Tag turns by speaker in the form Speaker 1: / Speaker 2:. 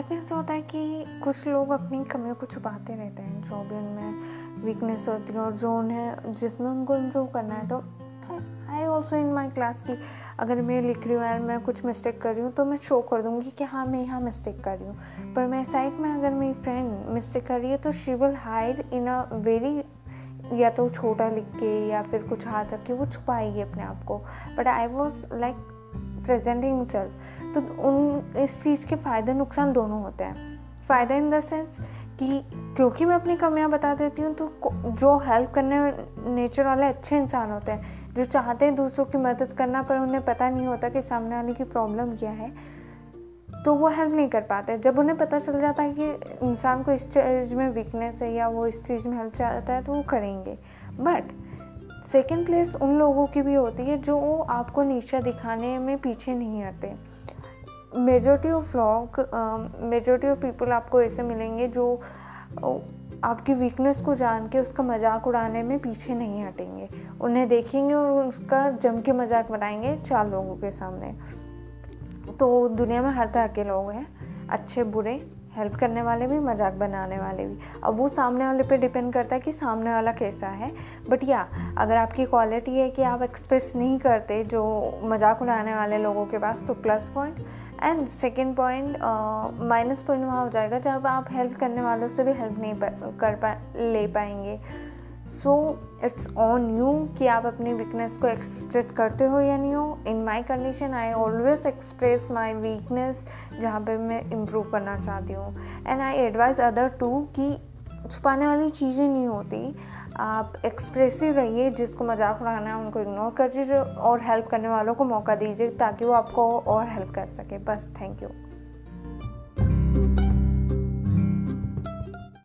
Speaker 1: ऐसा होता है कि कुछ लोग अपनी कमियों को छुपाते रहते हैं, जो भी उनमें वीकनेस होती है और जो उन्हें, जिसमें उनको इम्प्रूव करना है। तो I also in my class की अगर मैं लिख रही हूँ, यार मैं कुछ मिस्टेक कर रही हूँ तो मैं शो कर दूँगी कि हाँ मैं यहाँ मिस्टेक कर रही हूँ। पर मैं साइड में अगर मेरी फ्रेंड मिस्टेक कर रही है तो she will hide in a very या तो छोटा लिख के, या फिर कुछ हाथ रख के, वो छुपाएगी अपने आप को। But I was like presenting self तो उन, इस चीज़ के फ़ायदे नुकसान दोनों होते हैं। फ़ायदा इन द सेंस कि क्योंकि मैं अपनी कमियाँ बता देती हूँ तो जो हेल्प करने नेचर वाले अच्छे इंसान होते हैं, जो चाहते हैं दूसरों की मदद करना, पर उन्हें पता नहीं होता कि सामने वाले की प्रॉब्लम क्या है तो वो हेल्प नहीं कर पाते। जब उन्हें पता चल जाता है कि इंसान को इस चीज़ में वीकनेस है या वो इस चीज़ में हेल्प चाहता है तो वो करेंगे। बट सेकेंड प्लेस उन लोगों की भी होती है जो आपको नीचा दिखाने में पीछे नहीं आते। मेजोरिटी ऑफ़ लोग मेजोरिटी ऑफ़ पीपल आपको ऐसे मिलेंगे जो आपकी वीकनेस को जान के उसका मज़ाक उड़ाने में पीछे नहीं हटेंगे। उन्हें देखेंगे और उसका जम के मज़ाक बनाएँगे चार लोगों के सामने। तो दुनिया में हर तरह के लोग हैं, अच्छे, बुरे। हेल्प करने वाले भी, मज़ाक बनाने वाले भी। अब वो सामने वाले पे डिपेंड करता है कि सामने वाला कैसा है। बट या अगर आपकी क्वालिटी है कि आप एक्सप्रेस नहीं करते जो मज़ाक उड़ाने वाले लोगों के पास तो plus point and second point minus point वहाँ हो जाएगा जब आप हेल्प करने वालों से भी हेल्प नहीं कर पा, ले पाएँगे। सो इट्स ऑन यू कि आप अपनी वीकनेस को एक्सप्रेस करते हो या नहीं हो. In my condition I always express my weakness जहाँ पे मैं इम्प्रूव करना चाहती हूँ. And I advise other to कि छुपाने वाली चीज़ें नहीं होती. आप एक्सप्रेसिव रहिए, जिसको मज़ाक उड़ाना है, उनको इग्नोर कर दीजिए और हेल्प करने वालों को मौका दीजिए ताकि वो आपको और हेल्प कर सके. बस थैंक यू